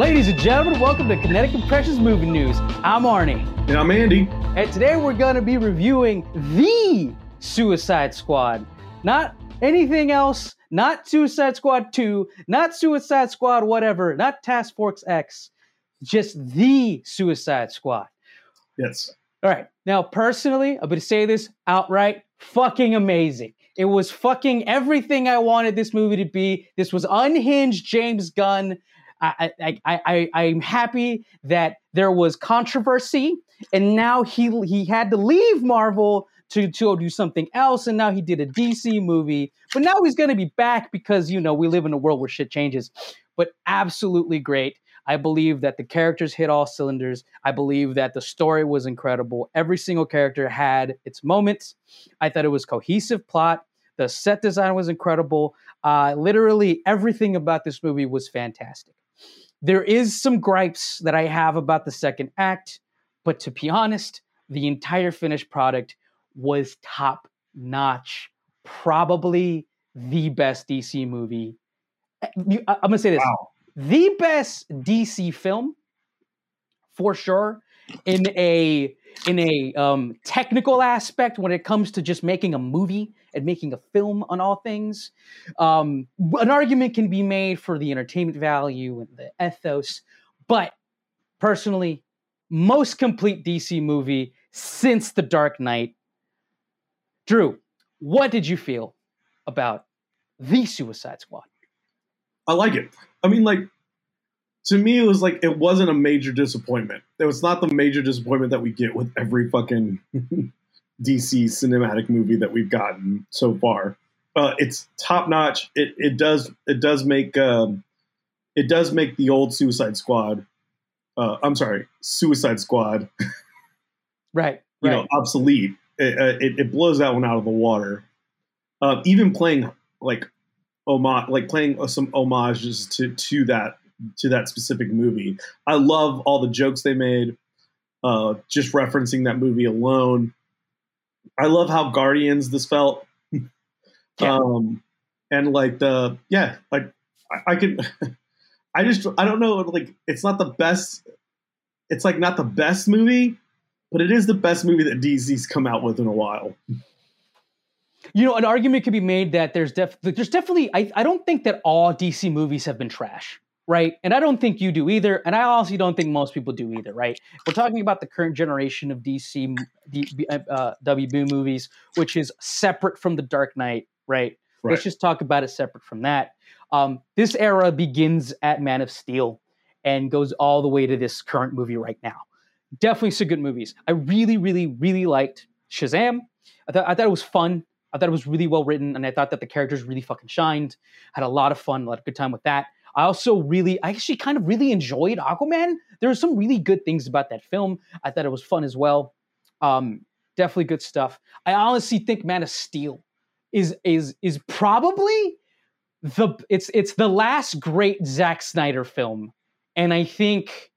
Ladies and gentlemen, welcome to Kinetic Impressions Movie News. I'm Arnie. And I'm Andy. And today we're going to be reviewing The Suicide Squad. Not anything else, not Suicide Squad 2, not Suicide Squad whatever, not Task Force X, just The Suicide Squad. Yes. All right. Now, personally, I'm going to say this outright fucking amazing. It was fucking everything I wanted this movie to be. This was unhinged James Gunn. I, I, I, I, am happy that there was controversy, and now he he had to leave Marvel to to do something else, and now he did a DC movie. But now he's going to be back because you know we live in a world where shit changes. But absolutely great. I believe that the characters hit all cylinders. I believe that the story was incredible. Every single character had its moments. I thought it was cohesive plot. The set design was incredible. Uh, literally everything about this movie was fantastic. There is some gripes that I have about the second act, but to be honest, the entire finished product was top notch. Probably the best DC movie. Eh, I'm gonna say this: wow. the best DC film for sure. In a in a um, technical aspect, when it comes to just making a movie and making a film on all things, um, an argument can be made for the entertainment value and the ethos. But personally, most complete DC movie since The Dark Knight. Drew, what did you feel about the Suicide Squad? I like it. I mean, like to me, it was like it wasn't a major disappointment. It was not the major disappointment that we get with every fucking DC cinematic movie that we've gotten so far. Uh, it's top notch. It it does it does make um, it does make the old Suicide Squad. Uh, I'm sorry, Suicide Squad. right. You right. know, obsolete. It, uh, it, it, blows that one out of the water. Uh, even playing like homage, like playing some homages to to that to that specific movie. I love all the jokes they made. Uh, just referencing that movie alone. I love how Guardians this felt. yeah. Um, and like the yeah, like I, I can. I just I don't know like it's not the best. It's like not the best movie, but it is the best movie that DC's come out with in a while. You know, an argument could be made that there's def- there's definitely I, I don't think that all DC movies have been trash right? And I don't think you do either. And I also don't think most people do either, right? We're talking about the current generation of DC uh, WB movies, which is separate from The Dark Knight, right? right. Let's just talk about it separate from that. Um, this era begins at Man of Steel and goes all the way to this current movie right now. Definitely some good movies. I really, really, really liked Shazam. I, th- I thought it was fun. I thought it was really well written, and I thought that the characters really fucking shined. Had a lot of fun, a lot of good time with that. I also really, I actually kind of really enjoyed Aquaman. There were some really good things about that film. I thought it was fun as well. Um, definitely good stuff. I honestly think Man of Steel is is is probably the it's it's the last great Zack Snyder film, and I think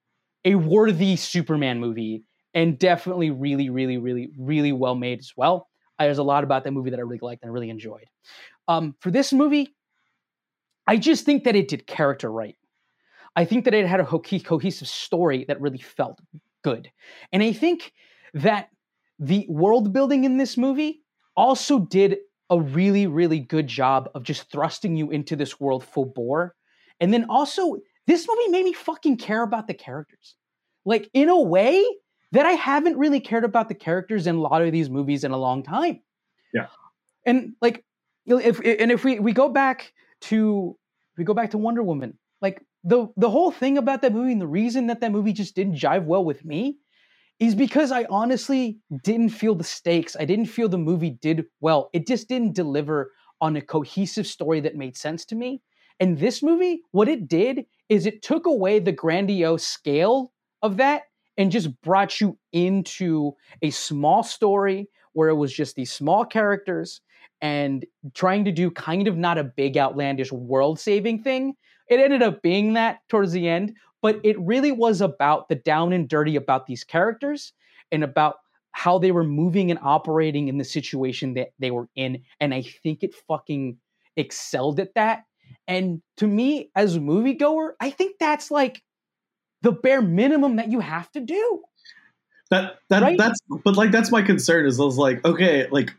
a worthy Superman movie, and definitely really, really, really, really well made as well. there's a lot about that movie that I really liked and I really enjoyed. Um, for this movie, I just think that it did character right. I think that it had a cohesive story that really felt good. And I think that the world building in this movie also did a really, really good job of just thrusting you into this world full bore. And then also, this movie made me fucking care about the characters. Like, in a way that I haven't really cared about the characters in a lot of these movies in a long time. Yeah. And like, if and if we, we go back to we go back to Wonder Woman, like the the whole thing about that movie and the reason that that movie just didn't jive well with me is because I honestly didn't feel the stakes. I didn't feel the movie did well. It just didn't deliver on a cohesive story that made sense to me. And this movie, what it did is it took away the grandiose scale of that and just brought you into a small story where it was just these small characters and trying to do kind of not a big outlandish world saving thing. It ended up being that towards the end, but it really was about the down and dirty about these characters and about how they were moving and operating in the situation that they were in. And I think it fucking excelled at that. And to me, as a moviegoer, I think that's like the bare minimum that you have to do. That that right? that's but like that's my concern is I was like okay like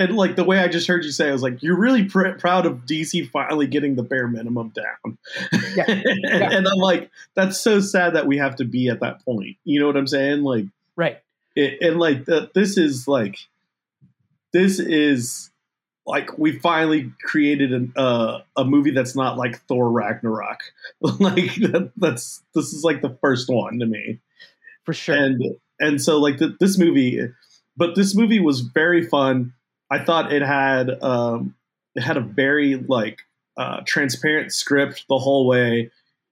and like the way I just heard you say, I was like, you're really pr- proud of DC finally getting the bare minimum down. Yeah. and, yeah. and, I'm like, that's so sad that we have to be at that point. You know what I'm saying? Like, right. It, and like, the, this is like, this is like we finally created an, uh, a movie that's not like Thor Ragnarok. like that, that's this is like the first one to me, for sure. And and so like the, this movie, but this movie was very fun I thought it had um, it had a very like uh, transparent script the whole way.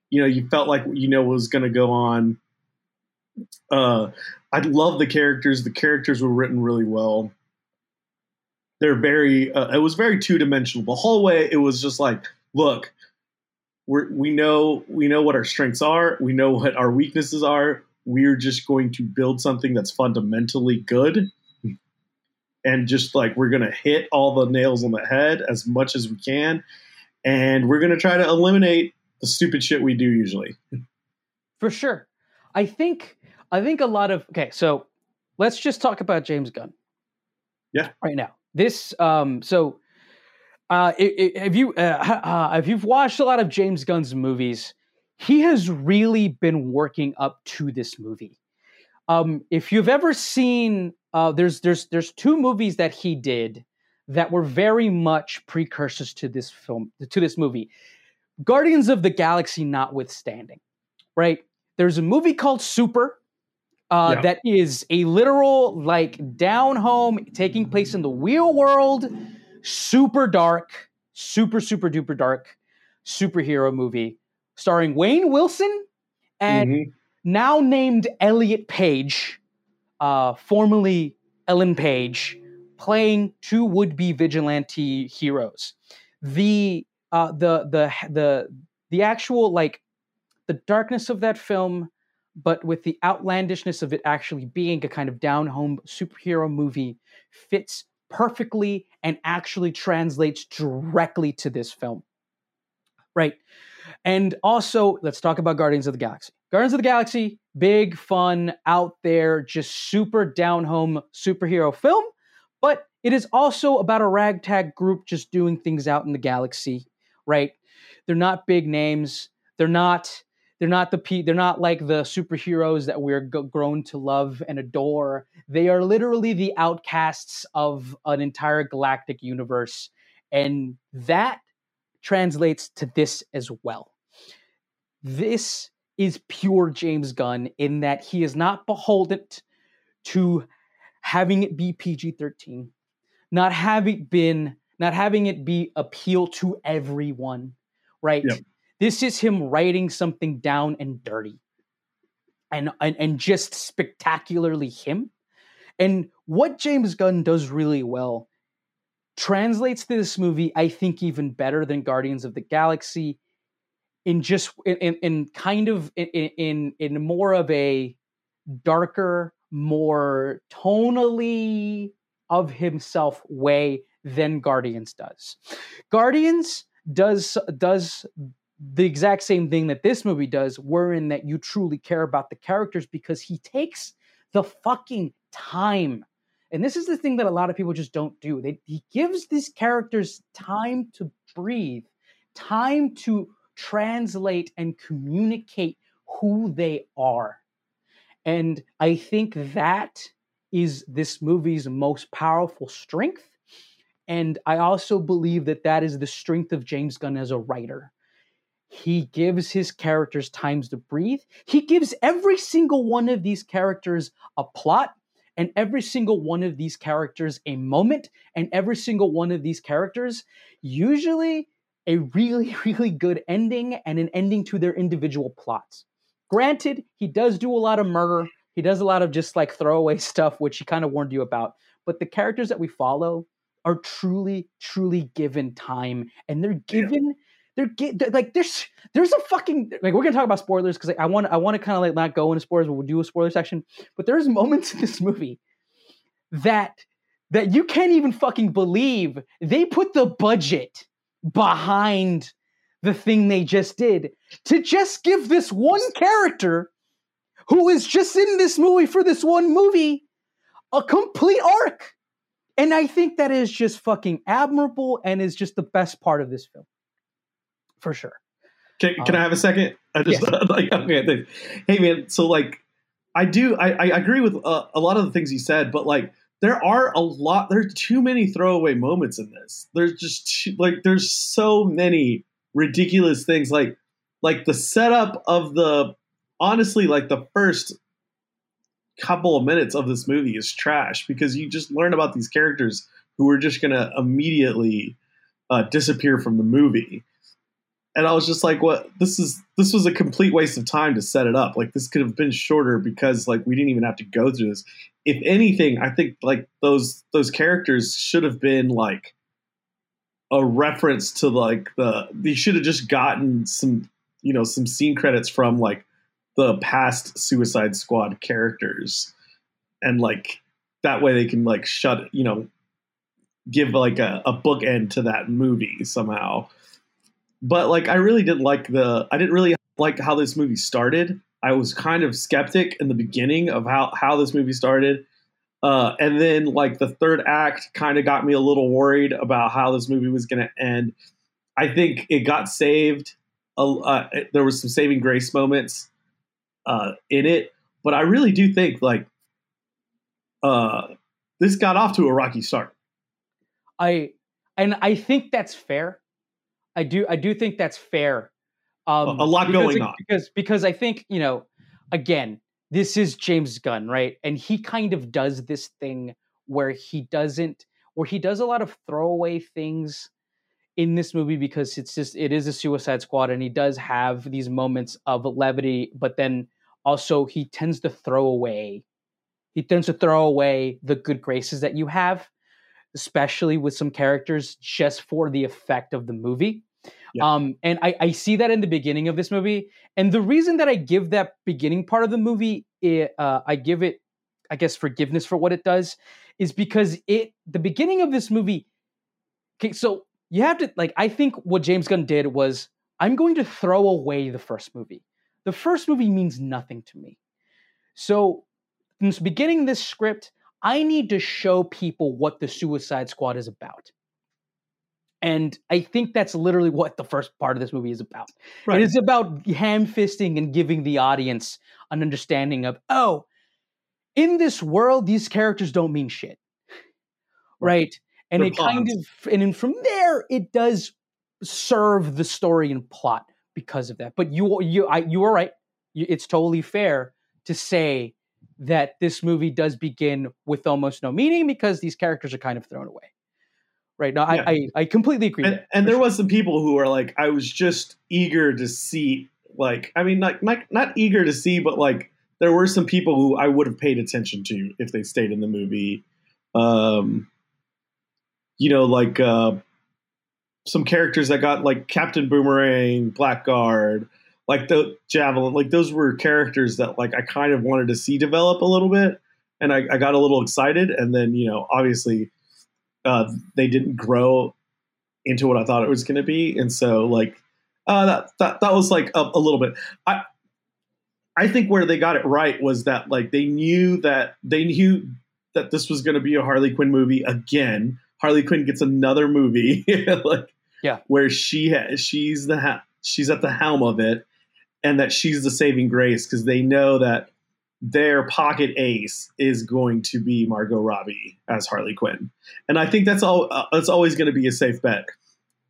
You know, you felt like you know what was going to go on. Uh, I love the characters. The characters were written really well. They're very. Uh, it was very two dimensional. The whole way, it was just like, look, we we know we know what our strengths are. We know what our weaknesses are. We're just going to build something that's fundamentally good and just like we're going to hit all the nails on the head as much as we can and we're going to try to eliminate the stupid shit we do usually. For sure. I think i think a lot of okay so let's just talk about james gunn. Yeah. Right now. This um so uh if you uh, uh, if you've watched a lot of james gunn's movies he has really been working up to this movie. Um if you've ever seen uh, there's there's there's two movies that he did that were very much precursors to this film to this movie. Guardians of the Galaxy notwithstanding, right? There's a movie called Super uh, yeah. that is a literal like down home taking place in the real world, super dark, super super duper dark superhero movie starring Rainn Wilson and mm-hmm. now named Elliot Page uh, formerly Ellen Page, playing two would-be vigilante heroes. The uh, the the the the actual like the darkness of that film, but with the outlandishness of it actually being a kind of down home superhero movie, fits perfectly and actually translates directly to this film. Right. And also, let's talk about Guardians of the Galaxy. Guardians of the Galaxy, big, fun, out there, just super down home superhero film. But it is also about a ragtag group just doing things out in the galaxy, right? They're not big names. They're not. They're not the they're not like the superheroes that we're g- grown to love and adore. They are literally the outcasts of an entire galactic universe, and that translates to this as well. This is pure James Gunn in that he is not beholden to having it be PG 13, not having been not having it be appeal to everyone, right? Yep. This is him writing something down and dirty. And, and and just spectacularly him. And what James Gunn does really well translates to this movie, I think, even better than Guardians of the Galaxy in just in, in kind of in, in in more of a darker, more tonally of himself way than Guardians does. Guardians does does the exact same thing that this movie does, wherein that you truly care about the characters because he takes the fucking time and this is the thing that a lot of people just don't do. They, he gives these characters time to breathe, time to translate and communicate who they are. And I think that is this movie's most powerful strength. And I also believe that that is the strength of James Gunn as a writer. He gives his characters times to breathe. He gives every single one of these characters a plot and every single one of these characters a moment, and every single one of these characters usually a really, really good ending and an ending to their individual plots. Granted, he does do a lot of murder, he does a lot of just like throwaway stuff, which he kind of warned you about. But the characters that we follow are truly, truly given time, and they're given. Yeah they're, they're, like there's there's a fucking like we're gonna talk about spoilers because like, I want I want to kind of like not go into spoilers, but we'll do a spoiler section. But there's moments in this movie that that you can't even fucking believe they put the budget behind the thing they just did to just give this one character who is just in this movie for this one movie a complete arc. And I think that is just fucking admirable and is just the best part of this film. For sure. Can, can um, I have a second? I just yeah. like okay. Hey man, so like I do I, I agree with uh, a lot of the things you said, but like there are a lot there's too many throwaway moments in this. There's just too, like there's so many ridiculous things like like the setup of the honestly like the first couple of minutes of this movie is trash because you just learn about these characters who are just going to immediately uh, disappear from the movie and I was just like, "What? This is this was a complete waste of time to set it up. Like this could have been shorter because like we didn't even have to go through this. If anything, I think like those those characters should have been like a reference to like the they should have just gotten some you know some scene credits from like the past Suicide Squad characters, and like that way they can like shut you know give like a, a bookend to that movie somehow but like I really didn't like the I didn't really like how this movie started. I was kind of skeptic in the beginning of how how this movie started. Uh, and then like the third act kind of got me a little worried about how this movie was going to end. I think it got saved. Uh, there was some saving grace moments uh, in it, but I really do think like uh, this got off to a rocky start. I and I think that's fair. I do I do think that's fair. Um, a lot going on because because I think you know again this is James Gunn right and he kind of does this thing where he doesn't where he does a lot of throwaway things in this movie because it's just it is a Suicide Squad and he does have these moments of levity but then also he tends to throw away he tends to throw away the good graces that you have especially with some characters just for the effect of the movie yeah. Um, and I, I see that in the beginning of this movie. And the reason that I give that beginning part of the movie, it, uh, I give it, I guess, forgiveness for what it does, is because it, the beginning of this movie, okay, so you have to, like, I think what James Gunn did was, I'm going to throw away the first movie. The first movie means nothing to me. So, in beginning this script, I need to show people what the Suicide Squad is about. And I think that's literally what the first part of this movie is about. Right. It is about ham fisting and giving the audience an understanding of, oh, in this world, these characters don't mean shit. Right. And They're it kind of, and then from there, it does serve the story and plot because of that. But you, you, I, you are right. it's totally fair to say that this movie does begin with almost no meaning because these characters are kind of thrown away right now yeah. I, I, I completely agree and, and there sure. was some people who are like i was just eager to see like i mean like, not not eager to see but like there were some people who i would have paid attention to if they stayed in the movie um you know like uh some characters that got like captain boomerang blackguard like the javelin like those were characters that like i kind of wanted to see develop a little bit and I, I got a little excited and then you know obviously uh, they didn't grow into what I thought it was going to be, and so like uh, that that that was like a, a, little bit. I I think where they got it right was that like they knew that they knew that this was going to be a Harley Quinn movie again. Harley Quinn gets another movie, like yeah, where she has, she's the ha- she's at the helm of it, and that she's the saving grace because they know that their pocket ace is going to be Margot Robbie as Harley Quinn, and I think that's all. Uh, that's always going to be a safe bet.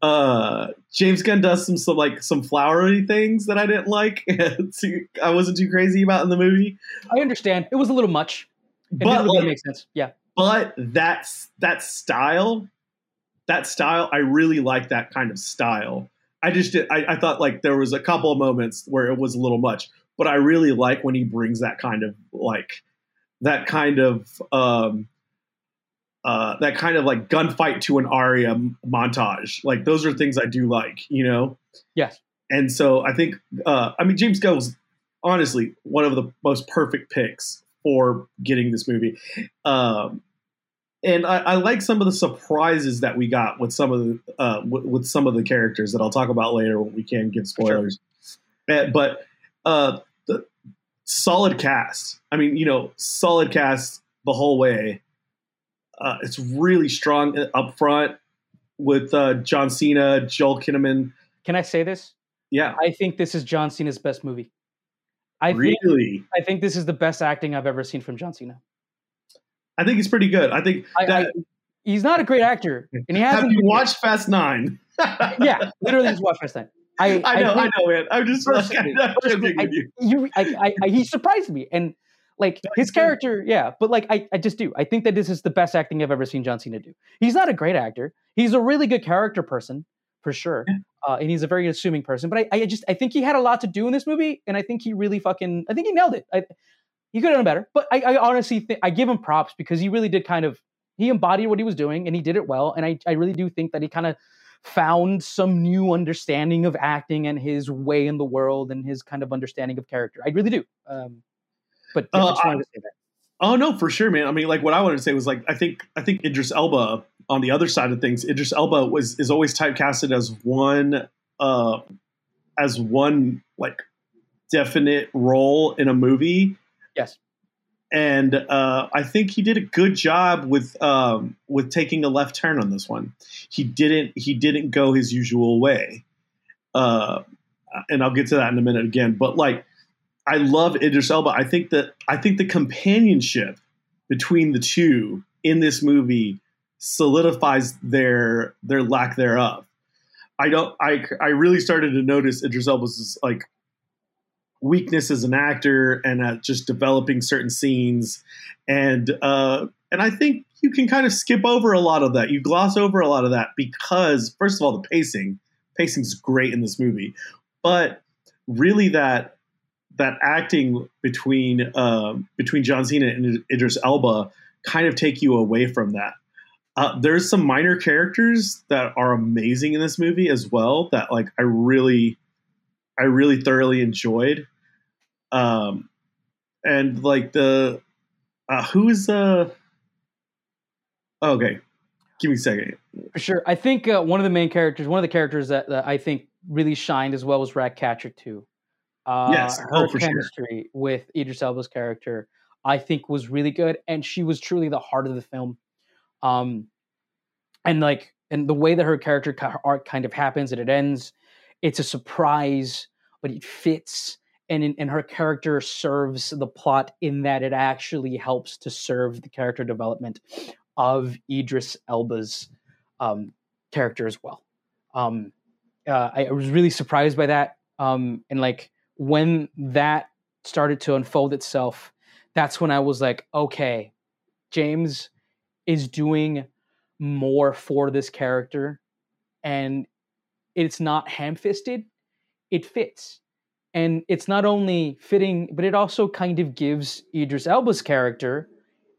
Uh, James Gunn does some some like some flowery things that I didn't like. I wasn't too crazy about in the movie. I understand it was a little much. It but really make sense. Yeah, but that's that style. That style, I really like that kind of style. I just did, I, I thought like there was a couple of moments where it was a little much but I really like when he brings that kind of like that kind of um, uh, that kind of like gunfight to an aria montage. Like those are things I do like, you know. Yes. And so I think uh, I mean James Gunn's honestly one of the most perfect picks for getting this movie. Um, and I, I, like some of the surprises that we got with some of the uh, w- with some of the characters that I'll talk about later when we can give spoilers. Sure. Uh, but uh, solid cast. I mean, you know, solid cast the whole way. Uh, it's really strong up front with uh, John Cena, Joel Kinnaman. Can I say this? Yeah, I think this is John Cena's best movie. I really, think, I think this is the best acting I've ever seen from John Cena. I think he's pretty good. I think I, that, I, he's not a great actor, and he hasn't. Have you watched Fast Nine? yeah, literally just watched Fast Nine. I, I know, I, I know, man. I'm just personally, like, personally, I, you. I, I, he surprised me, and like his character, yeah. But like, I, I just do. I think that this is the best acting I've ever seen John Cena do. He's not a great actor. He's a really good character person for sure, uh, and he's a very assuming person. But I, I just, I think he had a lot to do in this movie, and I think he really fucking, I think he nailed it. I, he could have done better, but I, I honestly think I give him props because he really did kind of he embodied what he was doing and he did it well. And I, I really do think that he kind of found some new understanding of acting and his way in the world and his kind of understanding of character. I really do. Um, but yeah, uh, I Oh no, for sure, man. I mean, like what I wanted to say was like I think I think Idris Elba on the other side of things, Idris Elba was is always typecasted as one uh as one like definite role in a movie Yes. And uh, I think he did a good job with um, with taking a left turn on this one. He didn't he didn't go his usual way, uh, and I'll get to that in a minute again. But like, I love Idris Elba. I think that I think the companionship between the two in this movie solidifies their their lack thereof. I don't. I I really started to notice Idris Elba's like weakness as an actor and at just developing certain scenes and uh, and I think you can kind of skip over a lot of that. You gloss over a lot of that because first of all the pacing pacing's great in this movie, but really that that acting between um, between John Cena and Idris Elba kind of take you away from that. Uh, there's some minor characters that are amazing in this movie as well that like I really I really thoroughly enjoyed. Um, and like the uh, who's uh okay, give me a second. For sure, I think uh, one of the main characters, one of the characters that, that I think really shined as well was Ratcatcher 2. Uh, yes, her oh, chemistry sure. with Idris Elba's character, I think, was really good, and she was truly the heart of the film. Um, and like, and the way that her character arc kind of happens and it ends, it's a surprise but it fits and in, and her character serves the plot in that it actually helps to serve the character development of Idris Elba's um, character as well. Um, uh, I was really surprised by that, um, and like when that started to unfold itself, that's when I was like, okay, James is doing more for this character, and it's not ham-fisted it fits. And it's not only fitting, but it also kind of gives Idris Elba's character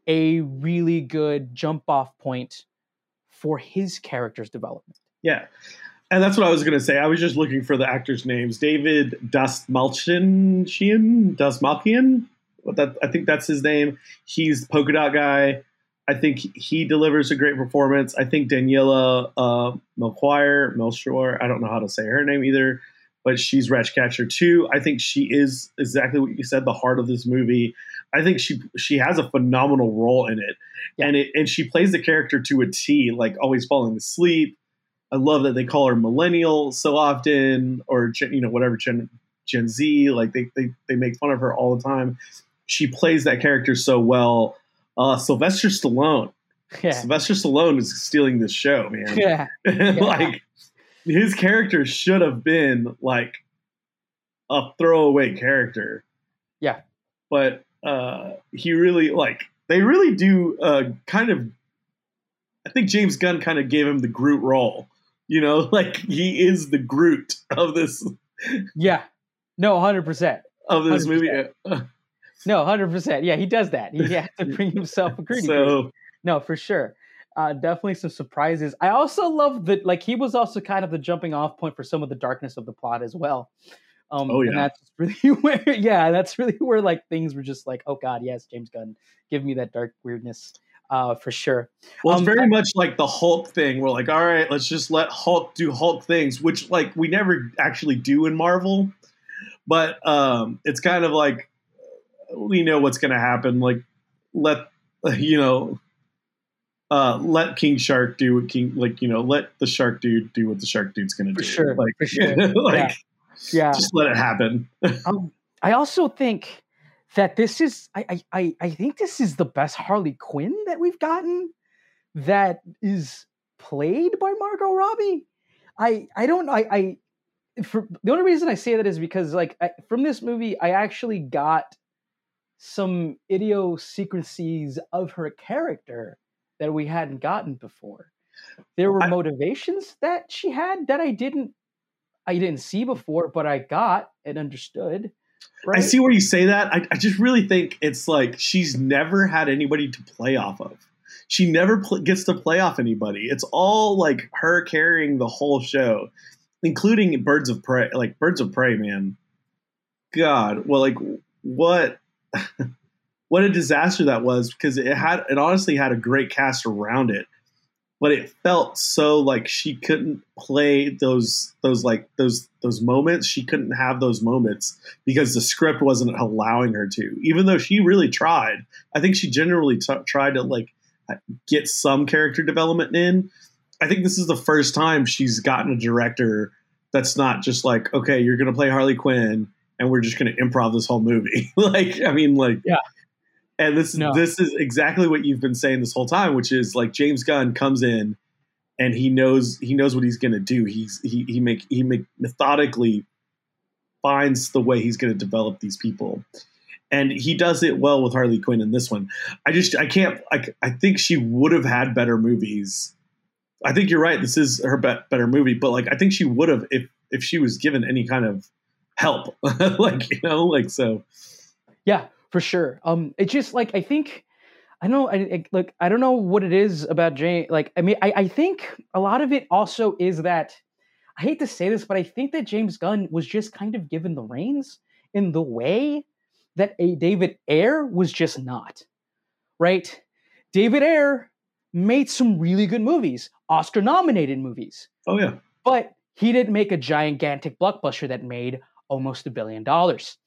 a really good jump off point for his character's development. Yeah. And that's what I was going to say. I was just looking for the actors' names. David Dastmalchian, Dastmalchian. That I think that's his name. He's the polka dot guy. I think he delivers a great performance. I think Daniela uh, Melchior, Melchior, I don't know how to say her name either but she's Ratcatcher 2. I think she is exactly what you said, the heart of this movie. I think she she has a phenomenal role in it, yeah. and it and she plays the character to a T, like always falling asleep. I love that they call her millennial so often, or you know whatever Gen Gen Z. Like they they they make fun of her all the time. She plays that character so well. Uh, Sylvester Stallone. Yeah. Sylvester Stallone is stealing this show, man. Yeah. yeah. like his character should have been like a throwaway character. Yeah. But uh he really like they really do uh kind of I think James Gunn kind of gave him the Groot role. You know, like he is the Groot of this Yeah. No, 100%. Of this 100%. movie. No, 100%. Yeah, he does that. He has to bring himself a Groot. So no, for sure uh, definitely some surprises. I also love that, like, he was also kind of the jumping off point for some of the darkness of the plot as well. Um, oh yeah, and that's really where, yeah, that's really where like things were just like, oh god, yes, James Gunn, give me that dark weirdness. uh, for sure. Well, it's Um, very much like the Hulk thing. We're like, all right, let's just let Hulk do Hulk things, which like we never actually do in Marvel. But um, it's kind of like we know what's going to happen. Like, let you know, uh, let King Shark do what King, like you know, let the Shark Dude do what the Shark Dude's going to do. sure, like, for sure. like Yeah. just let it happen. Um, I also think that this is I, I I I think this is the best Harley Quinn that we've gotten that is played by Margot Robbie. I I don't I I for the only reason I say that is because like I, from this movie I actually got some idiosyncrasies of her character that we hadn't gotten before. There were I- motivations that she had that I didn't I didn't see before, but I got and understood. I see where you say that. I, I just really think it's like she's never had anybody to play off of. She never pl- gets to play off anybody. It's all like her carrying the whole show, including Birds of Prey. Like Birds of Prey, man. God, well, like what? What a disaster that was because it had it honestly had a great cast around it but it felt so like she couldn't play those those like those those moments. She couldn't have those moments because the script wasn't allowing her to. Even though she really tried i think she generally t- tried to like get some character development in. I think this is the first time she's gotten a director that's not just like okay you're gonna play harley quinn and we're just gonna improv this whole movie like i mean like Yeah. and this No. this is exactly what you've been saying this whole time, which is like James Gunn comes in and he knows he knows what he's going to do. He's he he make he make methodically finds the way he's going to develop these people, and he does it well with Harley Quinn in this one. I just I can't I I think she would have had better movies. I think you're right. This is her be- better movie, but like I think she would have if if she was given any kind of help, like you know, like so. Yeah, for sure. Um, it's just like I think I don't know. I, I look. I don't know what it is about Jane. Like, I mean, I, I think a lot of it also is that I hate to say this, but I think that James Gunn was just kind of given the reins in the way that a David Ayer was just not. Right? David Ayer made some really good movies, Oscar nominated movies Oh yeah, but he didn't make a gigantic blockbuster that made almost a billion dollars.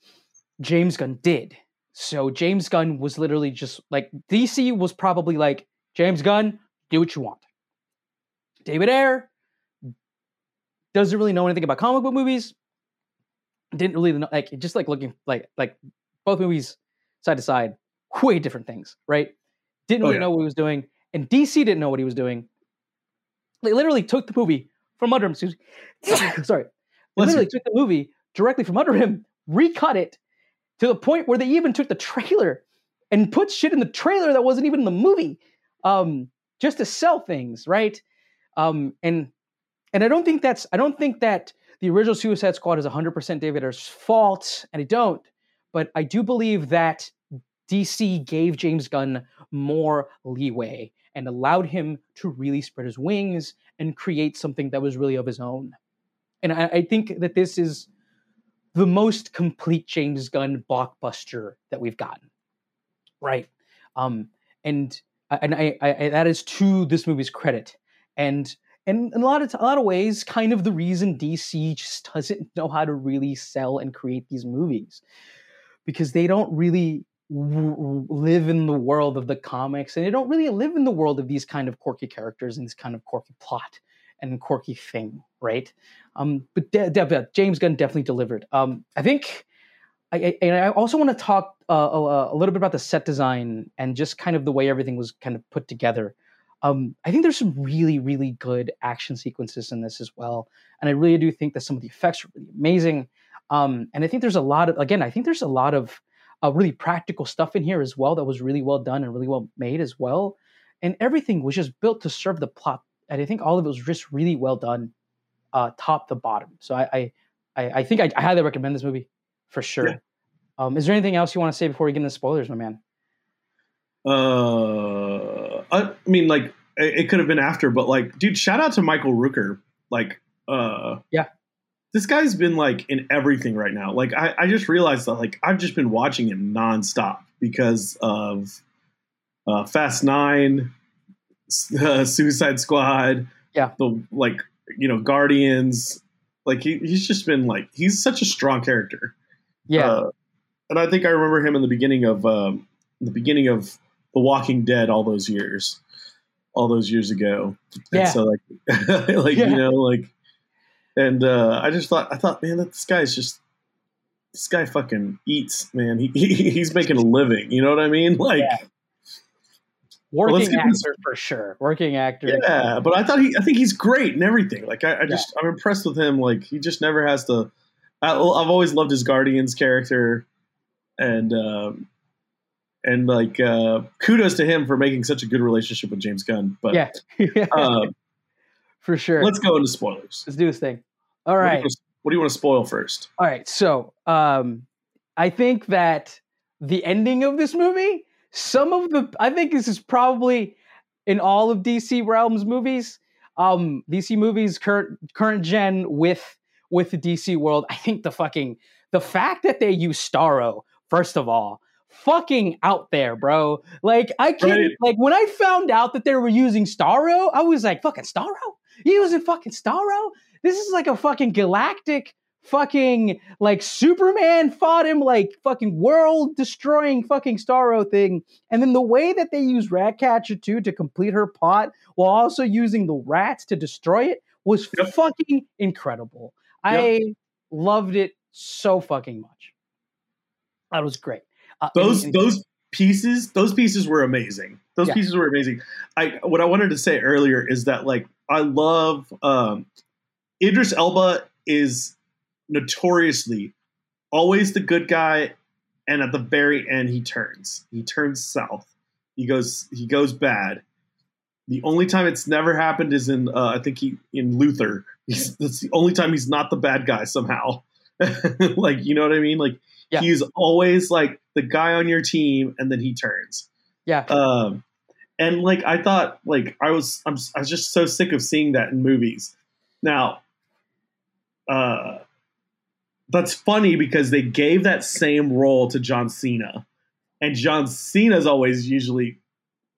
James Gunn did. So James Gunn was literally just like DC was probably like James Gunn, do what you want. David Ayer doesn't really know anything about comic book movies. Didn't really know like just like looking like like both movies side to side, way different things, right? Didn't Oh, really yeah. know what he was doing, and DC didn't know what he was doing. They literally took the movie from under him. Sorry, literally took the movie directly from under him, recut it to the point where they even took the trailer and put shit in the trailer that wasn't even in the movie, um, just to sell things, right? Um, and and I don't think that's I don't think that the original Suicide Squad is 100% David Ayer's fault, and I don't. But I do believe that DC gave James Gunn more leeway and allowed him to really spread his wings and create something that was really of his own. And I, I think that this is the most complete James Gunn blockbuster that we've gotten. Right. Um, and and I, I, that is to this movie's credit. And and in a lot of a lot of ways, kind of the reason DC just doesn't know how to really sell and create these movies because they don't really live in the world of the comics and they don't really live in the world of these kind of quirky characters and this kind of quirky plot and quirky thing, right? Um, but de- de- James Gunn definitely delivered. Um, I think, I, I, and I also want to talk uh, a, a little bit about the set design and just kind of the way everything was kind of put together. Um, I think there's some really, really good action sequences in this as well, and I really do think that some of the effects are really amazing. Um, and I think there's a lot of, again, I think there's a lot of uh, really practical stuff in here as well that was really well done and really well made as well. And everything was just built to serve the plot. And I think all of it was just really well done, uh, top to bottom. So I, I, I, think I, I highly recommend this movie for sure. Yeah. Um, is there anything else you want to say before we get into spoilers, my man? Uh, I mean, like it, it could have been after, but like, dude, shout out to Michael Rooker. Like, uh, Yeah. this guy's been like in everything right now. Like, I, I just realized that like I've just been watching him nonstop because of uh, Fast Nine, uh, Suicide Squad. Yeah. The like you know Guardians. Like he, he's just been like he's such a strong character. Yeah. Uh, and I think I remember him in the beginning of um, the beginning of The Walking Dead all those years, all those years ago. And Yeah. so like, like Yeah. you know, like, and uh, I just thought, I thought, man, that this guy's just this guy fucking eats, man. He, he he's making a living. You know what I mean? Like, Yeah. Working this- actor for sure. Working actor. yeah. But I thought he, I think he's great and everything. Like, I, I just, I'm impressed with him. Like, he just never has to. I, I've always loved his Guardians character, and um, and like uh, kudos to him for making such a good relationship with James Gunn. But Yeah. uh, for sure. let's go into spoilers. Let's do this thing. All right. What do you What do you want to spoil first? All right. So, um, I think that the ending of this movie, some of the, I think this is probably in all of DC Realms movies, um, DC movies current current gen with with the DC world. I think the fucking the fact that they use Starro first of all. Fucking out there, bro. Like I can't. Right. Like when I found out that they were using Starro, I was like, "Fucking Starro? You using fucking Starro? This is like a fucking galactic fucking like Superman fought him like fucking world destroying fucking Starro thing. And then the way that they use Ratcatcher 2 to complete her plot while also using the rats to destroy it was Yep. fucking incredible. I loved it so fucking much. That was great. Uh, and- Those and- those pieces, those pieces were amazing. Those Yeah. pieces were amazing. I what I wanted to say earlier is that like I love um, Idris Elba is notoriously always the good guy, and at the very end he turns. He turns south. He goes he goes bad. The only time it's never happened is in uh, I think he in Luther. He's, that's the only time he's not the bad guy somehow. like you know what I mean? Like Yeah. he's always like the guy on your team, and then he turns. yeah, Um, and like I thought, like I was, I'm, I was just so sick of seeing that in movies. Now, uh, that's funny because they gave that same role to John Cena, and John Cena's always usually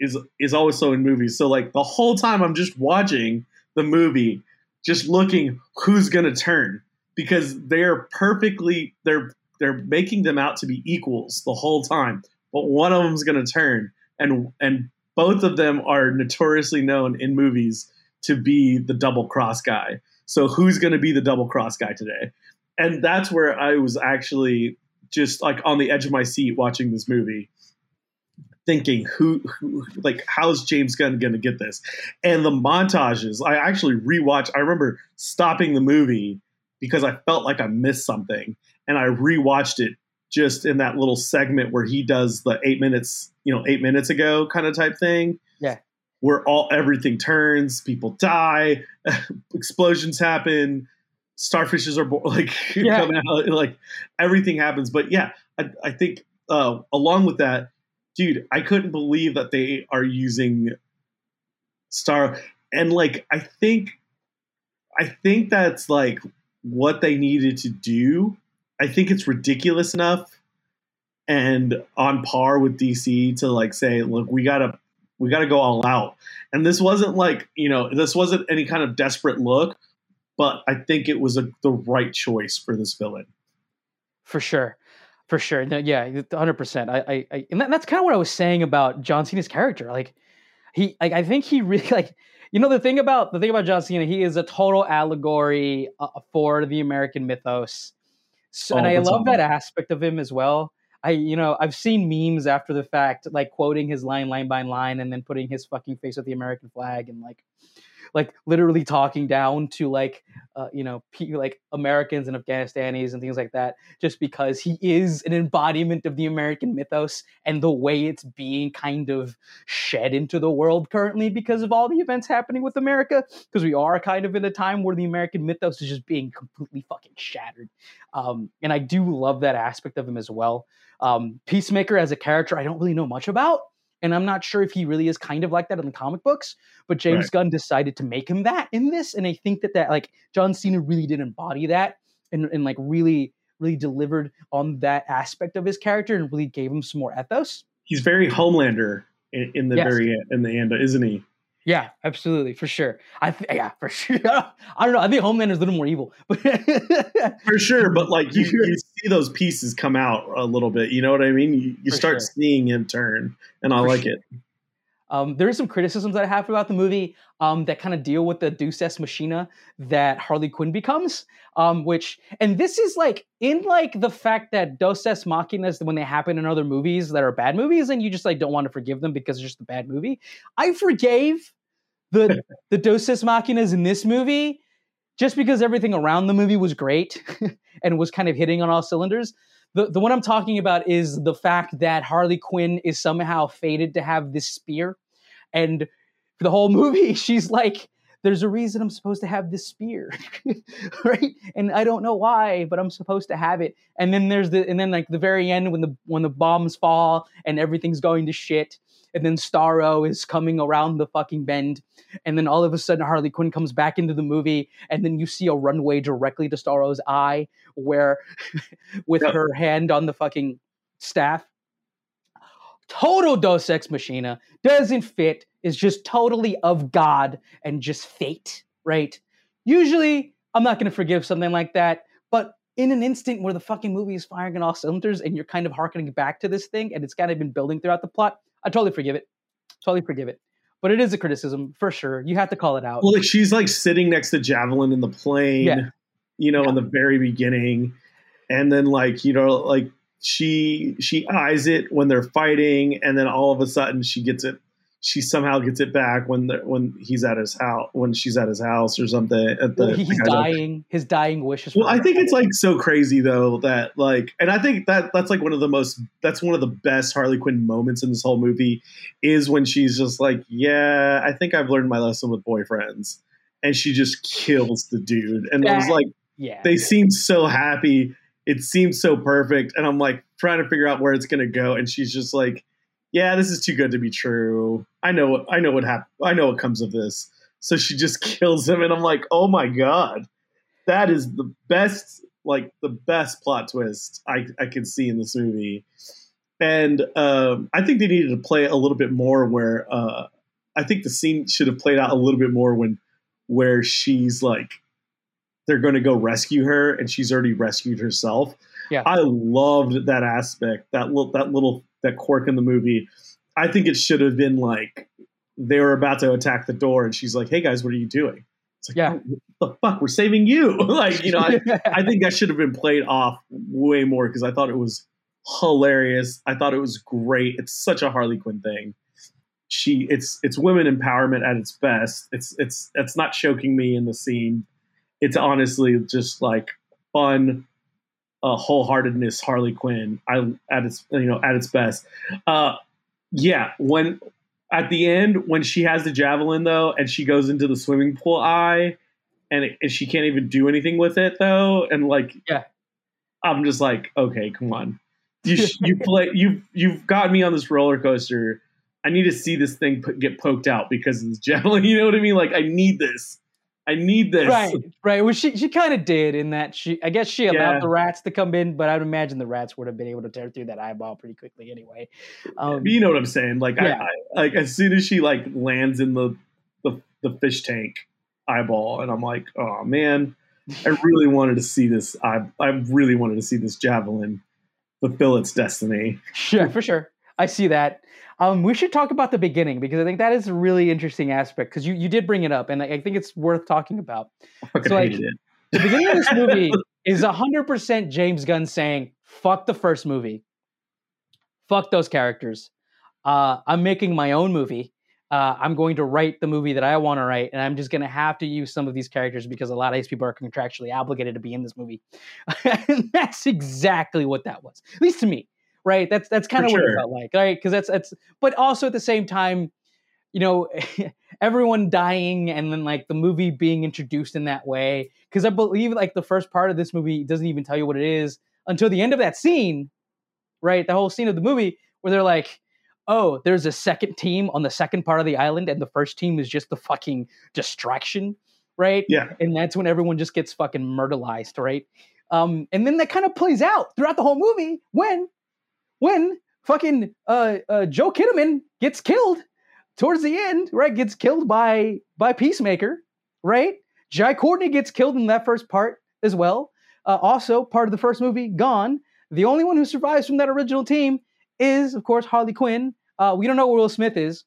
is is always so in movies. So like the whole time I'm just watching the movie, just looking who's gonna turn because they're perfectly they're they're making them out to be equals the whole time, but one of them's gonna turn, and and both of them are notoriously known in movies to be the double cross guy. So who's to be the double cross guy today? And that's where I was actually just like on the edge of my seat watching this movie, thinking who, who like how's James Gunn going to get this? And the montages, I actually rewatched. I remember stopping the movie because I felt like I missed something, and I rewatched it just in that little segment where he does the eight minutes, you know, eight minutes ago kind of type thing. Yeah. Where all everything turns, people die, explosions happen, starfishes are bo- like Yeah. coming out, like everything happens. But yeah, I, I think uh, along with that, dude, I couldn't believe that they are using Star and like I think I think that's like what they needed to do. I think it's ridiculous enough and on par with DC to like say, look, we gotta we gotta go all out. And this wasn't like, you know, this wasn't any kind of desperate look, but I think it was a, the right choice for this villain. for sure. For sure. No, yeah 100% I, I, I and that, that's kind of what i was saying about john cena's character. Like he like i think he really like you know the thing about the thing about john cena he is a total allegory uh, for the american mythos. So, and i love that aspect of him as well. I you know i've seen memes after the fact like quoting his line line by line and then putting his fucking face with the american flag and like like literally talking down to like uh, you know pe- like Americans and Afghanistanis and things like that just because he is an embodiment of the American mythos and the way it's being kind of shed into the world currently because of all the events happening with America because we are kind of in a time where the American mythos is just being completely fucking shattered um, and I do love that aspect of him as well. Um, Peacemaker as a character I don't really know much about and I'm not sure if he really is kind of like that in the comic books but James Right. Gunn decided to make him that in this, and I think that that like John Cena really did embody that, and and like really really delivered on that aspect of his character, and really gave him some more ethos. He's very Homelander in, in the Yes. very in the end, isn't he? Yeah, absolutely, for sure. I th- yeah, for sure. I don't know. I think Homeland is a little more evil, but For sure, but like you, you see those pieces come out a little bit. You know what I mean? You, you start sure. seeing him turn, and I For like sure. it. Um, there are some criticisms that I have about the movie um, that kind of deal with the Deus Ex Machina that Harley Quinn becomes. Um, which, and this is like in like the fact that Deus Ex Machinas when they happen in other movies that are bad movies, and you just like don't want to forgive them because it's just a bad movie. I forgave the the Deus Ex Machinas in this movie just because everything around the movie was great and was kind of hitting on all cylinders. The, the one I'm talking about is the fact that Harley Quinn is somehow fated to have this spear. And for the whole movie, she's like, there's a reason I'm supposed to have this spear. right? And I don't know why, but I'm supposed to have it. And then there's the and then like the very end when the when the bombs fall and everything's going to shit. And then Starro is coming around the fucking bend. And then all of a sudden Harley Quinn comes back into the movie. And then you see a runway directly to Starro's eye where with her hand on the fucking staff. Total Deus Ex Machina doesn't fit, is just totally of God and just fate, right? Usually, I'm not going to forgive something like that, but in an instant where the fucking movie is firing on all cylinders and you're kind of harkening back to this thing and it's kind of been building throughout the plot, I totally forgive it. Totally forgive it. But it is a criticism for sure. You have to call it out. Well, like she's like sitting next to Javelin in the plane, Yeah. you know, Yeah. in the very beginning, and then like you know, like she she eyes it when they're fighting, and then all of a sudden she gets it. She somehow gets it back when the, when he's at his house when she's at his house or something. At the, he's dying. His dying wish is. Well, I think it's like so crazy though that like, and I think that that's like one of the most that's one of the best Harley Quinn moments in this whole movie is when she's just like, yeah, I think I've learned my lesson with boyfriends, and she just kills the dude, and it was like yeah. they seem so happy, it seems so perfect, and I'm like trying to figure out where it's gonna go, and she's just like, yeah, this is too good to be true. I know what I know what hap- I know what comes of this. So she just kills him, and I'm like, oh my god, that is the best, like the best plot twist I I can see in this movie. And um, I think they needed to play a little bit more where uh, I think the scene should have played out a little bit more when where she's like they're going to go rescue her and she's already rescued herself. Yeah. I loved that aspect, that little that little that quirk in the movie. I think it should have been like they were about to attack the door and she's like, "Hey guys, what are you doing?" It's like, Yeah. "Oh, what the fuck, we're saving you. like, you know, I, I think that should have been played off way more because I thought it was hilarious. I thought it was great. It's such a Harley Quinn thing. She it's it's women empowerment at its best. It's it's it's not choking me in the scene. It's honestly just like fun uh, wholeheartedness Harley Quinn. I at its you know at its best. Uh, yeah, when at the end when she has the javelin though, and she goes into the swimming pool eye, and, it, and she can't even do anything with it though, and like Yeah. I'm just like okay, come on, you you play you you've got me on this roller coaster. I need to see this thing p- get poked out because of this javelin. You know what I mean? Like I need this. I need this. right, right. Well, she she kind of did in that she, I guess she allowed Yeah. the rats to come in, but I'd imagine the rats would have been able to tear through that eyeball pretty quickly anyway. Um, you know what I'm saying? Like, Yeah. I, I, like as soon as she like lands in the, the the fish tank eyeball, and I'm like, oh man, I really wanted to see this. I I really wanted to see this javelin fulfill its destiny. Sure, for sure. I see that. Um, we should talk about the beginning because I think that is a really interesting aspect because you, you did bring it up and I I think it's worth talking about. So, like. The beginning of this movie is 100% James Gunn saying, fuck the first movie. Fuck those characters. Uh, I'm making my own movie. Uh, I'm going to write the movie that I want to write, and I'm just going to have to use some of these characters because a lot of these people are contractually obligated to be in this movie. and that's exactly what that was, at least to me, right? That's that's kind of For what it felt like, right? Because that's that's, but also at the same time, you know, everyone dying and then like the movie being introduced in that way. Because I believe like the first part of this movie doesn't even tell you what it is until the end of that scene, right? The whole scene of the movie where they're like, oh, there's a second team on the second part of the island, and the first team is just the fucking distraction, right? Yeah, And that's when everyone just gets fucking murderized, right? Um, and then that kind of plays out throughout the whole movie when, when fucking uh, uh, Joel Kinnaman gets killed towards the end, right? Gets killed by by Peacemaker, right? Jai Courtney gets killed in that first part as well. Uh, also, part of the first movie, Gone. The only one who survives from that original team is, of course, Harley Quinn. Uh, we don't know where Will Smith is.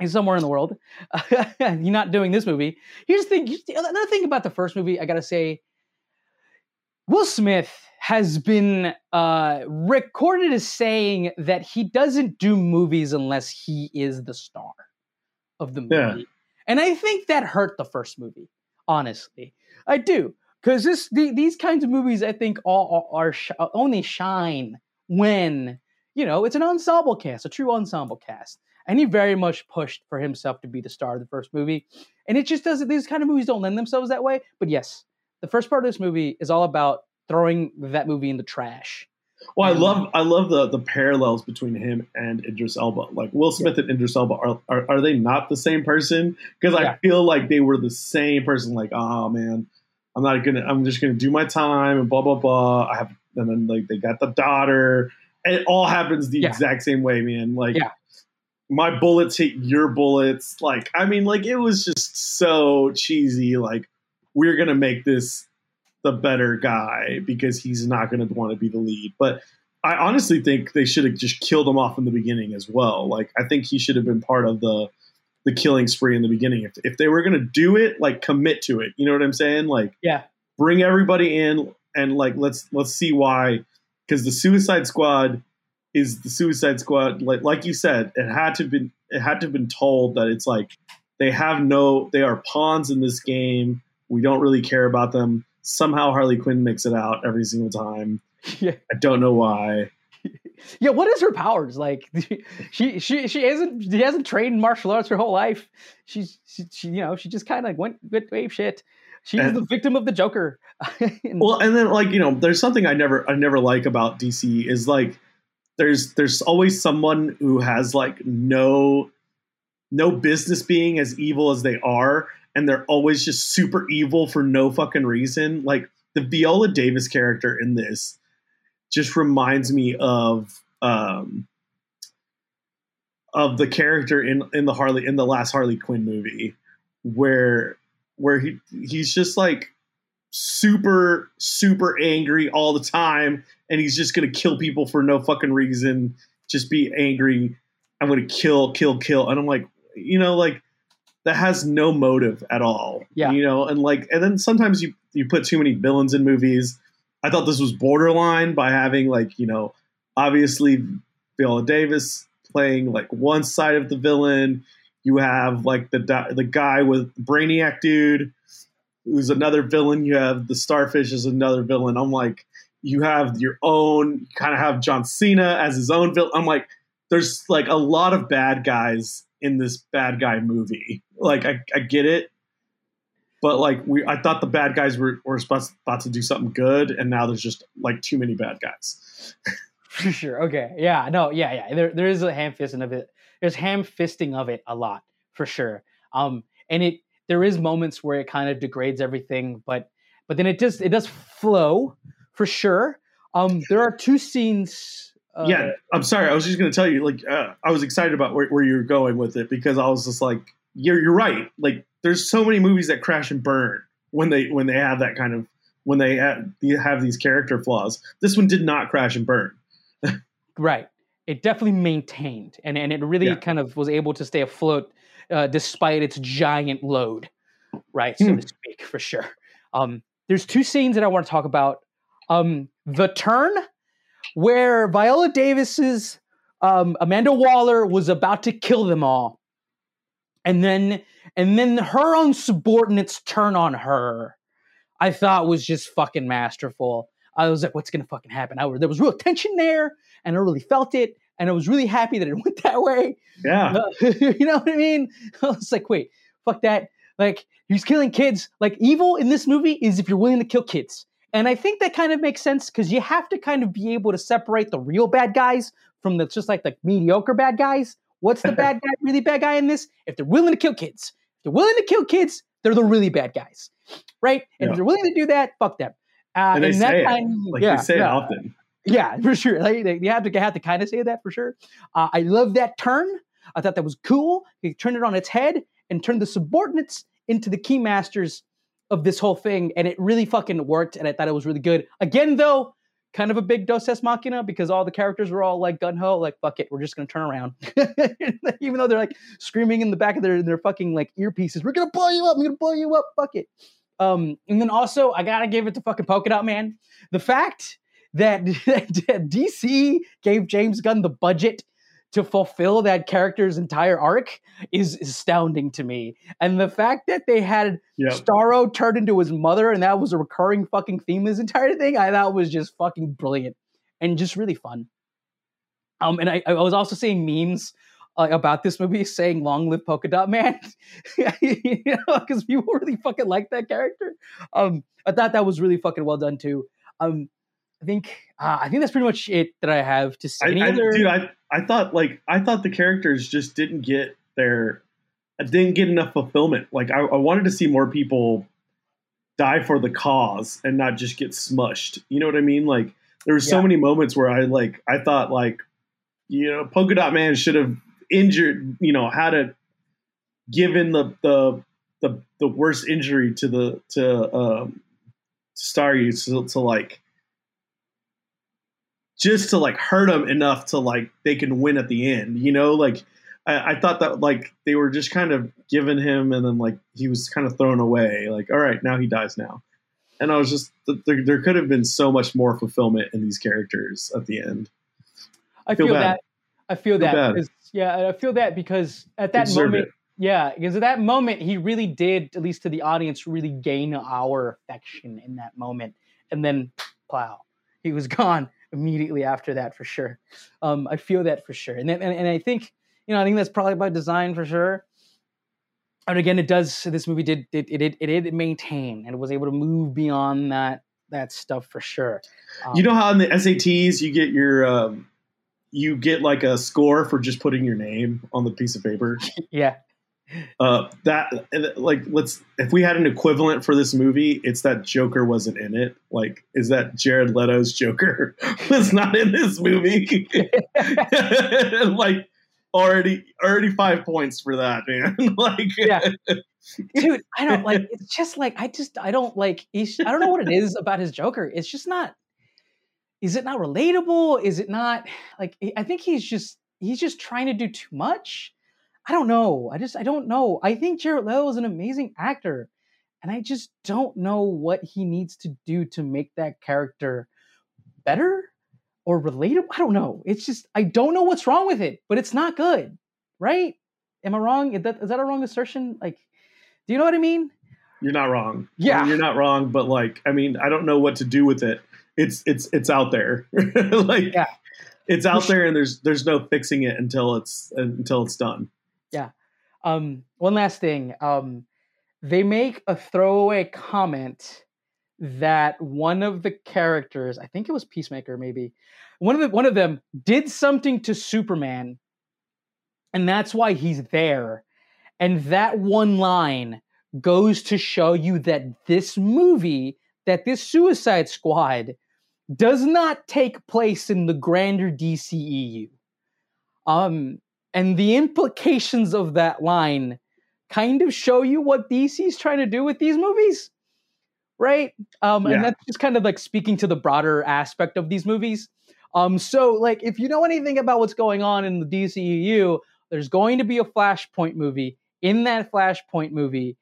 He's somewhere in the world. You're not doing this movie. Here's the thing. Another thing about the first movie, I gotta say, Will Smith has been uh, recorded as saying that he doesn't do movies unless he is the star of the movie. Yeah. And I think that hurt the first movie, honestly. I do. Because this the, these kinds of movies, I think, all are, are sh- only shine when, you know, it's an ensemble cast, a true ensemble cast. And he very much pushed for himself to be the star of the first movie. And it just doesn't, these kind of movies don't lend themselves that way. But yes, the first part of this movie is all about throwing that movie in the trash. Well, I um, love I love the the parallels between him and Idris Elba. Like Will Smith yeah. and Idris Elba are, are, are they not the same person? Because yeah. I feel like they were the same person. Like, oh man, I'm not gonna. I'm just gonna do my time and blah blah blah. I have and then like they got the daughter. And it all happens the yeah. exact same way, man. Like my bullets hit your bullets. Like I mean, like it was just so cheesy. Like we're gonna make this the better guy because he's not going to want to be the lead. But I honestly think they should have just killed him off in the beginning as well. Like I think he should have been part of the the killing spree in the beginning. If if they were going to do it, like commit to it. You know what I'm saying? Like yeah, bring everybody in and like let's let's see why because the Suicide Squad is the Suicide Squad. Like like you said, it had to been it had to have been told that it's like they have no they are pawns in this game. We don't really care about them somehow Harley Quinn makes it out every single time. Yeah. I don't know why. Yeah, what is her powers? Like she she she hasn't she hasn't trained martial arts her whole life. She's she, she you know, she just kind of went went wave shit. She's and, the victim of the Joker. well, and then like, you know, there's something I never I never like about DC is like there's there's always someone who has like no no business being as evil as they are and they're always just super evil for no fucking reason. Like the Viola Davis character in this just reminds me of um of the character in in the Harley in the last Harley Quinn movie where where he he's just like super super angry all the time and he's just going to kill people for no fucking reason. Just be angry. I'm going to kill kill kill. And i'm like you know like that has no motive at all. Yeah. You know, and like and then sometimes you you put too many villains in movies. I thought this was borderline by having like, you know, obviously Viola Davis playing like one side of the villain. You have like the the guy with Brainiac dude who's another villain. You have the Starfish as another villain. I'm like, you have your own. You kind of have John Cena as his own villain. I'm like, there's like a lot of bad guys in this bad guy movie. Like I, I get it, but like we, I thought the bad guys were were about to do something good, and now there's just like too many bad guys. For sure. Okay. Yeah. No. Yeah. Yeah. There there is a ham fisting of it. There's ham fisting of it a lot for sure. Um, and it there is moments where it kind of degrades everything, but but then it just it does flow for sure. Um, there are two scenes yeah, I'm sorry. I was just going to tell you, like, uh, I was excited about where, where, you're going with it because I was just like, you're you're right. Like, there's so many movies that crash and burn when they when they have that kind of when they have, have these character flaws. This one did not crash and burn. right. It definitely maintained, and and it really yeah. kind of was able to stay afloat uh, despite its giant load, right, so mm. to speak, for sure. Um, there's two scenes that I want to talk about. Um, the turn where Viola Davis's um, Amanda Waller was about to kill them all, and then and then her own subordinates turn on her. I thought was just fucking masterful. I was like, what's gonna fucking happen? I, there was real tension there, and I really felt it, and I was really happy that it went that way. Yeah, uh, you know what I mean. I was like, wait, fuck that. Like he's killing kids. Like evil in this movie is if you're willing to kill kids. And I think that kind of makes sense because you have to kind of be able to separate the real bad guys from the just like the mediocre bad guys. What's the bad guy, really bad guy in this? If they're willing to kill kids, if they're willing to kill kids, they're the really bad guys, right? And yeah. if they're willing to do that, fuck them. Uh, and they and say it. Time, like yeah, they say yeah. it often. Yeah, for sure. Like, you have to have to kind of say that for sure. Uh, I love that turn. I thought that was cool. He turned it on its head and turned the subordinates into the keymasters of this whole thing, and it really fucking worked. And I thought it was really good. Again, though, kind of a big Deus Ex Machina because all the characters were all like gun ho, like fuck it, we're just gonna turn around. Even though they're like screaming in the back of their their fucking like earpieces, we're gonna blow you up, I'm gonna blow you up, fuck it. Um, and then also I gotta give it to fucking Polka Dot Man. The fact that DC gave James Gunn the budget to fulfill that character's entire arc is astounding to me. And the fact that they had yep. Starro turned into his mother and that was a recurring fucking theme this entire thing, I thought was just fucking brilliant and just really fun. Um, and I, I was also seeing memes uh, about this movie saying "Long live Polka Dot Man," you know, because people really fucking like that character. Um, I thought that was really fucking well done too. Um, I think uh, I think that's pretty much it that I have to say. I, I, dude, I I thought like I thought the characters just didn't get their didn't get enough fulfillment. Like I, I wanted to see more people die for the cause and not just get smushed. You know what I mean? Like there were so yeah. many moments where I like I thought like you know Polka Dot Man should have injured you know had a given the the the the worst injury to the to um Starro to, to like just to like hurt them enough to like they can win at the end. You know, like I, I, thought that like they were just kind of giving him, and then like he was kind of thrown away. Like, all right, now he dies now. And I was just there, there could have been so much more fulfillment in these characters at the end. I, feel, feel that. I feel, feel that. Because, yeah, I feel that because at that moment, it. yeah, because at that moment he really did, at least to the audience, really gain our affection in that moment, and then, plow, he was gone immediately after that for sure. Um, I feel that for sure, and then, and, and I think you know I think that's probably by design for sure. And again, it does. This movie did it it it, it did maintain and was able to move beyond that that stuff for sure. Um, you know how in the SATs you get your um, you get like a score for just putting your name on the piece of paper. yeah uh, that like let's if we had an equivalent for this movie, it's that Joker wasn't in it. Like, is that Jared Leto's Joker was not in this movie? like already already five points for that, man. like yeah. Dude, I don't like it's just like I just I don't like I don't know what it is about his Joker. It's just not is it not relatable? Is it not like I think he's just he's just trying to do too much I don't know. I just I don't know. I think Jared Leto is an amazing actor, and I just don't know what he needs to do to make that character better or relatable. I don't know. It's just I don't know what's wrong with it, but it's not good, right? Am I wrong? Is that is that a wrong assertion? Like, do you know what I mean? You're not wrong. Yeah, I mean, you're not wrong. But like, I mean, I don't know what to do with it. It's it's it's out there. like, yeah. it's out there, and there's there's no fixing it until it's until it's done. Yeah. Um, one last thing. Um, they make a throwaway comment that one of the characters, I think it was Peacemaker, maybe one of the one of them did something to Superman, and that's why he's there. And that one line goes to show you that this movie, that this Suicide Squad, does not take place in the grander DCEU. Um, and the implications of that line kind of show you what DC's trying to do with these movies, right? Um, yeah. And that's just kind of like speaking to the broader aspect of these movies. Um, so, like, if you know anything about what's going on in the DCEU, there's going to be a Flashpoint movie. In that Flashpoint movie,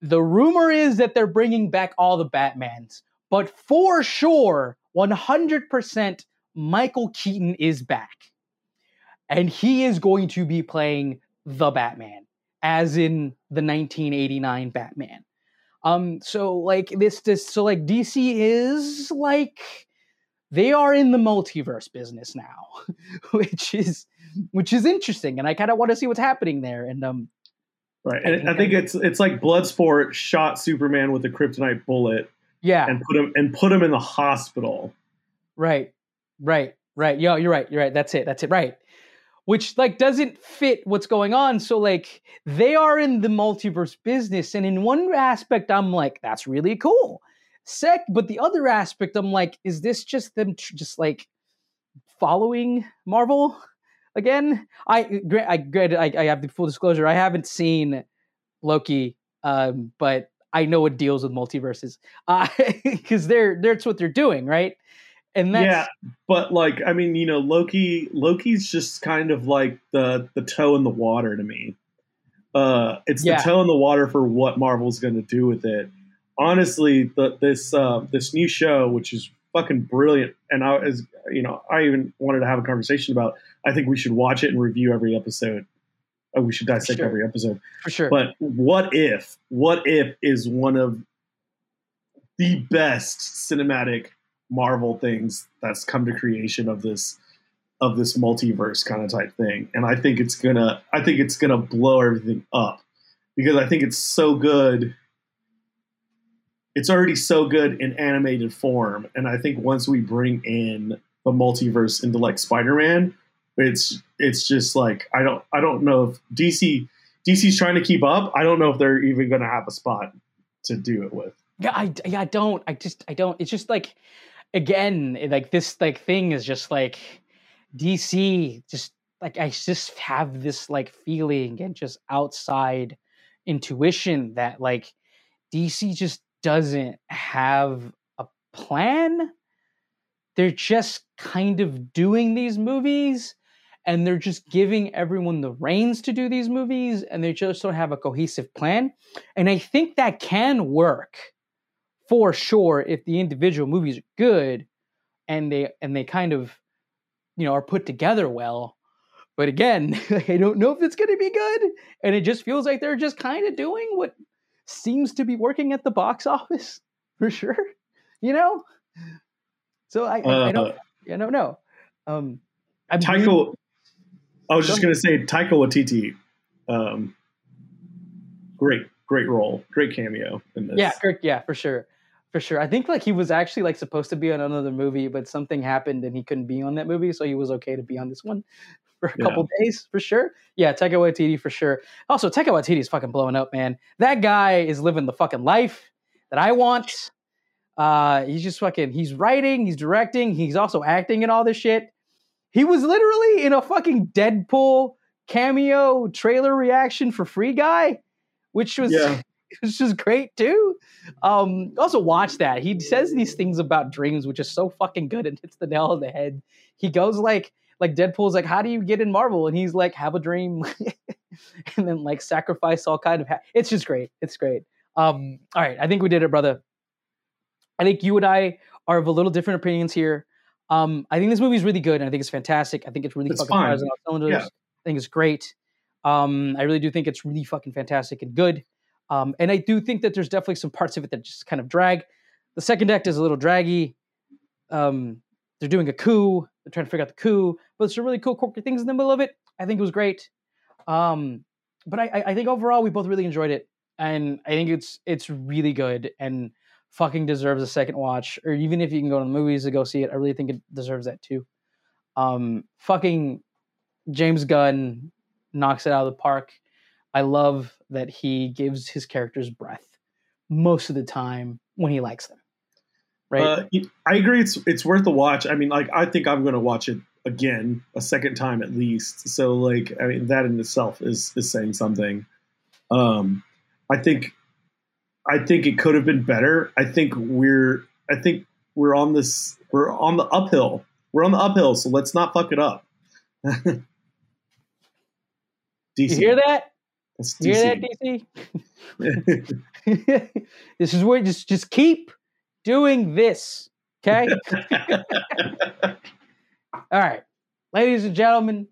the rumor is that they're bringing back all the Batmans, but for sure, 100% Michael Keaton is back and he is going to be playing the Batman, as in the 1989 Batman. Um, so like this, this, so like DC is like they are in the multiverse business now, which is which is interesting, and I kind of want to see what's happening there. And um, right, and I think it's it's like Bloodsport shot Superman with a kryptonite bullet, yeah, and put him and put him in the hospital. Right, right, right. Yo, you're right. You're right. That's it. That's it. Right which like doesn't fit what's going on. So like they are in the multiverse business, and in one aspect, I'm like, that's really cool. Sec, but the other aspect, I'm like, is this just them tr- just like following Marvel again? I I I, I have the full disclosure. I haven't seen Loki, um, but I know it deals with multiverses because uh, they're that's what they're doing, right? And that's, yeah, but like I mean, you know, Loki Loki's just kind of like the the toe in the water to me. Uh, it's yeah. the toe in the water for what Marvel's going to do with it. Honestly, the, this uh, this new show, which is fucking brilliant, and I as you know, I even wanted to have a conversation about. I think we should watch it and review every episode. Oh, we should dissect sure. every episode for sure. But what if? What if is one of the best cinematic Marvel things that's come to creation of this of this multiverse kind of type thing. And I think it's gonna I think it's gonna blow everything up because I think it's so good. It's already so good in animated form, and I think once we bring in the multiverse into like Spider-Man, it's it's just like I don't I don't know if DC DC's trying to keep up. I don't know if they're even going to have a spot to do it with. Yeah, I yeah I don't. I just I don't. It's just like again like this like thing is just like DC just like I just have this like feeling and just outside intuition that like DC just doesn't have a plan. They're just kind of doing these movies and they're just giving everyone the reins to do these movies and they just don't have a cohesive plan. And I think that can work for sure if the individual movies are good and they and they kind of you know are put together well but again i don't know if it's going to be good and it just feels like they're just kind of doing what seems to be working at the box office for sure you know? So i, uh, I, don't i don't know. Um I'm Taika, really, I was just going to say Taika Waititi, um, great, great role, great cameo in this. Yeah, yeah, for sure for sure. I think like he was actually like supposed to be on another movie, but something happened and he couldn't be on that movie, so he was okay to be on this one for a yeah. couple days for sure. Yeah, Taika Waititi for sure. Also, Taika Waititi is fucking blowing up, man. That guy is living the fucking life that I want. Uh, he's just fucking. He's writing, he's directing, he's also acting and all this shit. He was literally in a fucking Deadpool cameo trailer reaction for Free Guy, which was yeah. it's just great too. Um, also watch that. He says these things about dreams, which is so fucking good and hits the nail on the head. He goes like, like Deadpool's like, how do you get in Marvel? And he's like, have a dream, and then like sacrifice all kind of. Ha- it's just great. It's great. Um, all right, I think we did it, brother. I think you and I are of a little different opinions here. Um, I think this movie is really good, and I think it's fantastic. I think it's really it's fucking fine. Yeah. I think it's great. Um, I really do think it's really fucking fantastic and good. Um, and I do think that there's definitely some parts of it that just kind of drag. The second act is a little draggy. Um, they're doing a coup. They're trying to figure out the coup, but there's some really cool, quirky things in the middle of it. I think it was great. Um, but I, I think overall we both really enjoyed it, and I think it's it's really good and fucking deserves a second watch. Or even if you can go to the movies to go see it, I really think it deserves that too. Um, fucking James Gunn knocks it out of the park. I love that he gives his characters breath most of the time when he likes them. Right. Uh, I agree. It's it's worth a watch. I mean, like I think I'm going to watch it again a second time at least. So like I mean that in itself is is saying something. Um, I think I think it could have been better. I think we're I think we're on this we're on the uphill. We're on the uphill, so let's not fuck it up. Do you hear that? DC. You hear that, DC? this is where just just keep doing this. Okay. All right, ladies and gentlemen,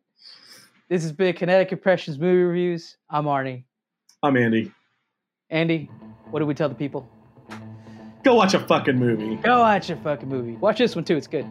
this has been Kinetic Impressions movie reviews. I'm Arnie. I'm Andy. Andy, what do we tell the people? Go watch a fucking movie. Go watch a fucking movie. Watch this one too. It's good.